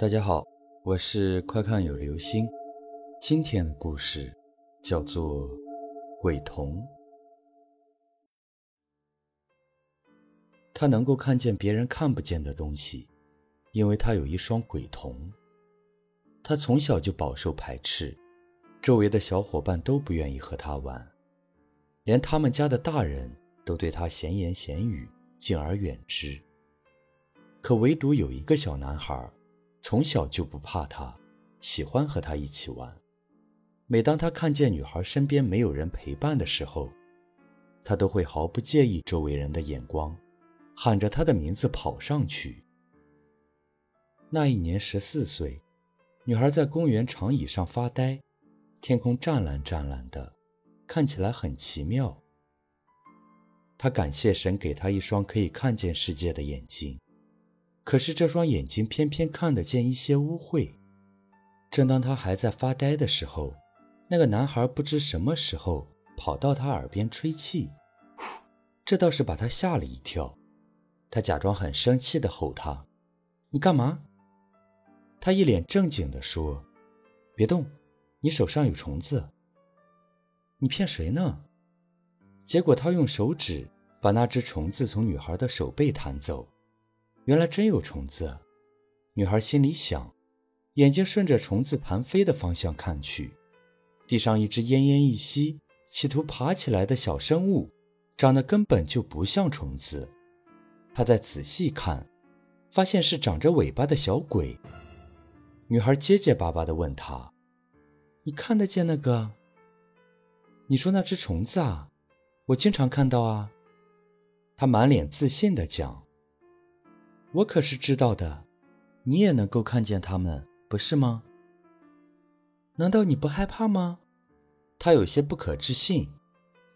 大家好，我是快看有流星。今天的故事叫做《鬼童》。他能够看见别人看不见的东西，因为他有一双鬼瞳。他从小就饱受排斥，周围的小伙伴都不愿意和他玩，连他们家的大人都对他闲言闲语，敬而远之。可唯独有一个小男孩。从小就不怕他，喜欢和他一起玩。每当他看见女孩身边没有人陪伴的时候，他都会毫不介意周围人的眼光，喊着她的名字跑上去。那一年十四岁，女孩在公园长椅上发呆，天空湛蓝湛蓝的，看起来很奇妙。她感谢神给她一双可以看见世界的眼睛。可是这双眼睛偏偏看得见一些污秽。正当他还在发呆的时候，那个男孩不知什么时候跑到他耳边吹气，这倒是把他吓了一跳。他假装很生气地吼他：“你干嘛？”他一脸正经地说：“别动，你手上有虫子。”你骗谁呢？结果他用手指把那只虫子从女孩的手背弹走。原来真有虫子，女孩心里想，眼睛顺着虫子盘飞的方向看去，地上一只奄奄一息、企图爬起来的小生物，长得根本就不像虫子。她再仔细看，发现是长着尾巴的小鬼。女孩结结巴巴地问他：“你看得见那个？你说那只虫子啊？我经常看到啊。”他满脸自信地讲。我可是知道的，你也能够看见他们，不是吗？难道你不害怕吗？他有些不可置信，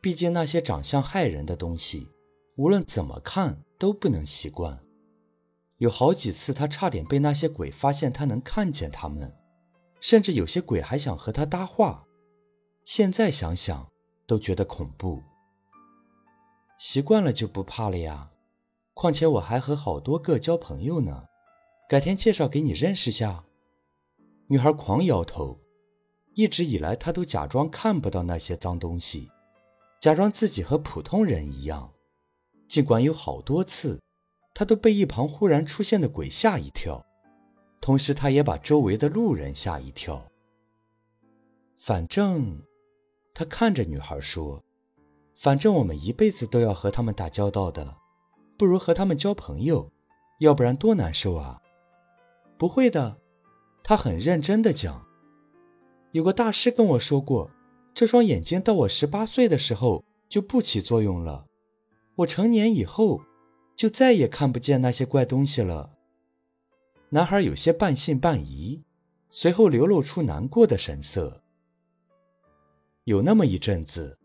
毕竟那些长相骇人的东西，无论怎么看都不能习惯。有好几次，他差点被那些鬼发现他能看见他们，甚至有些鬼还想和他搭话。现在想想都觉得恐怖。习惯了就不怕了呀。况且我还和好多个交朋友呢，改天介绍给你认识下。女孩狂摇头，一直以来她都假装看不到那些脏东西，假装自己和普通人一样。尽管有好多次，她都被一旁忽然出现的鬼吓一跳，同时她也把周围的路人吓一跳。反正，她看着女孩说：“反正我们一辈子都要和他们打交道的。”不如和他们交朋友，要不然多难受啊！不会的，他很认真的讲。有个大师跟我说过，这双眼睛到我十八岁的时候就不起作用了，我成年以后就再也看不见那些怪东西了。男孩有些半信半疑，随后流露出难过的神色。有那么一阵子，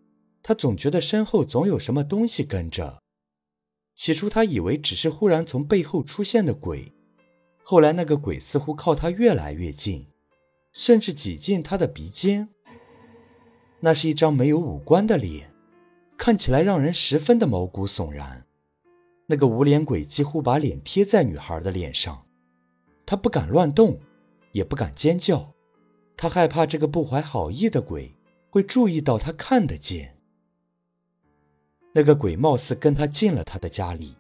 他总觉得身后总有什么东西跟着。起初，他以为只是忽然从背后出现的鬼，后来那个鬼似乎靠他越来越近，甚至挤进他的鼻尖。那是一张没有五官的脸，看起来让人十分的毛骨悚然。那个无脸鬼几乎把脸贴在女孩的脸上，她不敢乱动，也不敢尖叫，她害怕这个不怀好意的鬼会注意到她看得见。那个鬼貌似跟他进了他的家里，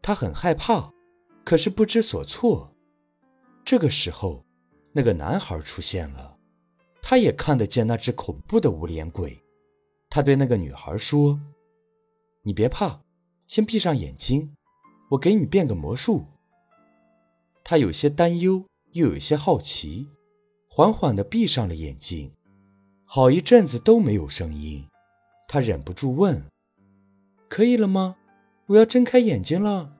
他很害怕，可是不知所措。这个时候，那个男孩出现了，他也看得见那只恐怖的无脸鬼。他对那个女孩说：“你别怕，先闭上眼睛，我给你变个魔术。”他有些担忧，又有些好奇，缓缓地闭上了眼睛。好一阵子都没有声音，他忍不住问。可以了吗？我要睁开眼睛了。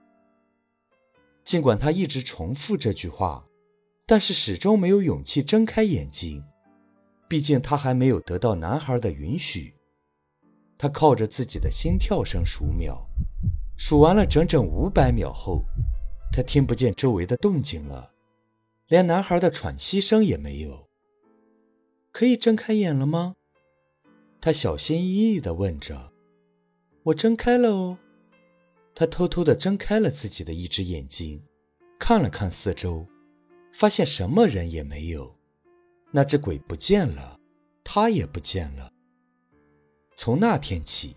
尽管他一直重复这句话，但是始终没有勇气睁开眼睛。毕竟他还没有得到男孩的允许。他靠着自己的心跳声数秒，数完了整整五百秒后，他听不见周围的动静了，连男孩的喘息声也没有。可以睁开眼了吗？他小心翼翼地问着。我睁开了哦，他偷偷地睁开了自己的一只眼睛，看了看四周，发现什么人也没有，那只鬼不见了，他也不见了。从那天起，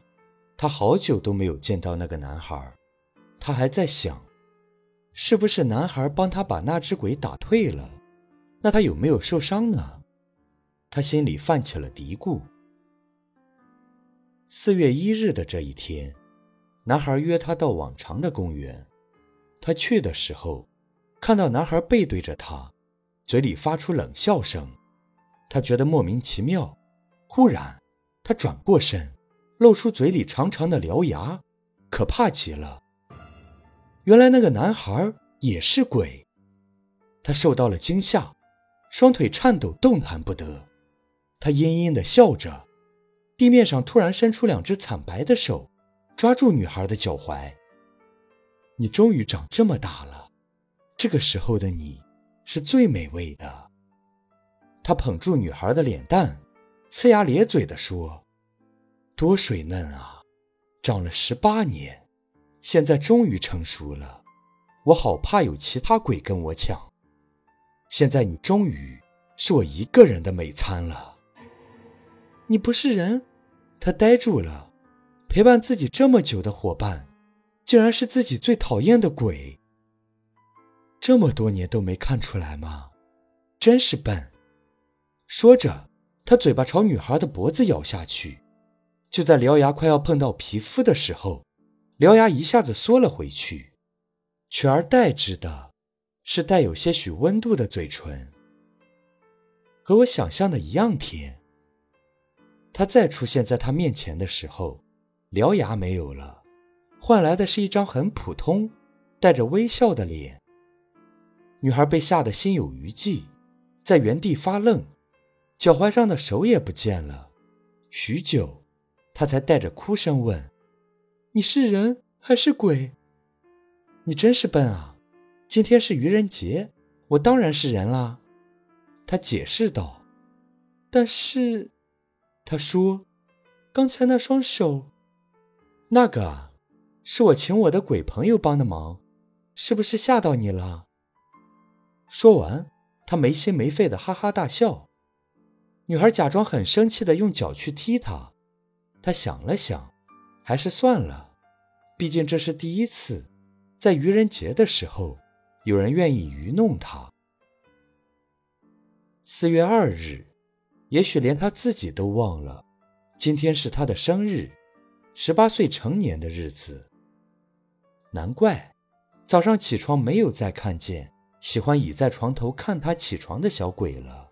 他好久都没有见到那个男孩。他还在想，是不是男孩帮他把那只鬼打退了？那他有没有受伤呢？他心里泛起了嘀咕。四月一日的这一天，男孩约他到往常的公园。他去的时候，看到男孩背对着他，嘴里发出冷笑声。他觉得莫名其妙。忽然，他转过身，露出嘴里长长的獠牙，可怕极了。原来那个男孩也是鬼。他受到了惊吓。双腿颤抖，动弹不得。他阴阴的笑着。地面上突然伸出两只惨白的手，抓住女孩的脚踝。你终于长这么大了，这个时候的你是最美味的。他捧住女孩的脸蛋，呲牙咧嘴地说：“多水嫩啊，长了十八年，现在终于成熟了。我好怕有其他鬼跟我抢。”现在你终于是我一个人的美餐了。你不是人，他呆住了。陪伴自己这么久的伙伴，竟然是自己最讨厌的鬼。这么多年都没看出来吗？真是笨。说着，他嘴巴朝女孩的脖子咬下去。就在獠牙快要碰到皮肤的时候，獠牙一下子缩了回去，取而代之的。是带有些许温度的嘴唇，和我想象的一样甜。他再出现在他面前的时候，獠牙没有了，换来的是一张很普通、带着微笑的脸。女孩被吓得心有余悸，在原地发愣，脚踝上的手也不见了。许久，她才带着哭声问：“你是人还是鬼？”你真是笨啊！今天是愚人节，我当然是人啦。”他解释道。“但是，他说，刚才那双手，那个，是我请我的鬼朋友帮的忙，是不是吓到你了？”说完，他没心没肺的哈哈大笑。女孩假装很生气的用脚去踢他。他想了想，还是算了，毕竟这是第一次，在愚人节的时候。有人愿意愚弄他。四月二日，也许连他自己都忘了，今天是他的生日，十八岁成年的日子。难怪早上起床没有再看见喜欢倚在床头看他起床的小鬼了，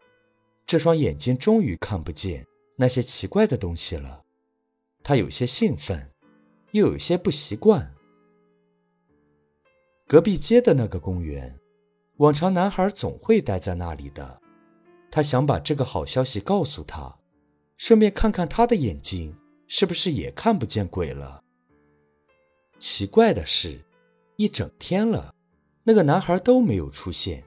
这双眼睛终于看不见那些奇怪的东西了。他有些兴奋，又有些不习惯。隔壁街的那个公园，往常男孩总会待在那里的。他想把这个好消息告诉他，顺便看看他的眼睛是不是也看不见鬼了。奇怪的是，一整天了，那个男孩都没有出现。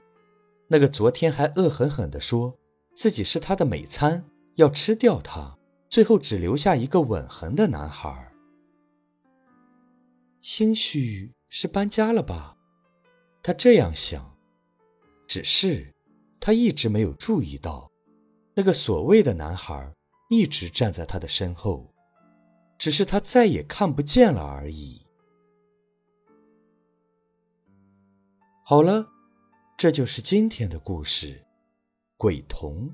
那个昨天还恶狠狠地说自己是他的美餐，要吃掉他，最后只留下一个吻痕的男孩，兴许是搬家了吧。他这样想，只是他一直没有注意到，那个所谓的男孩一直站在他的身后，只是他再也看不见了而已。好了，这就是今天的故事，《鬼童》。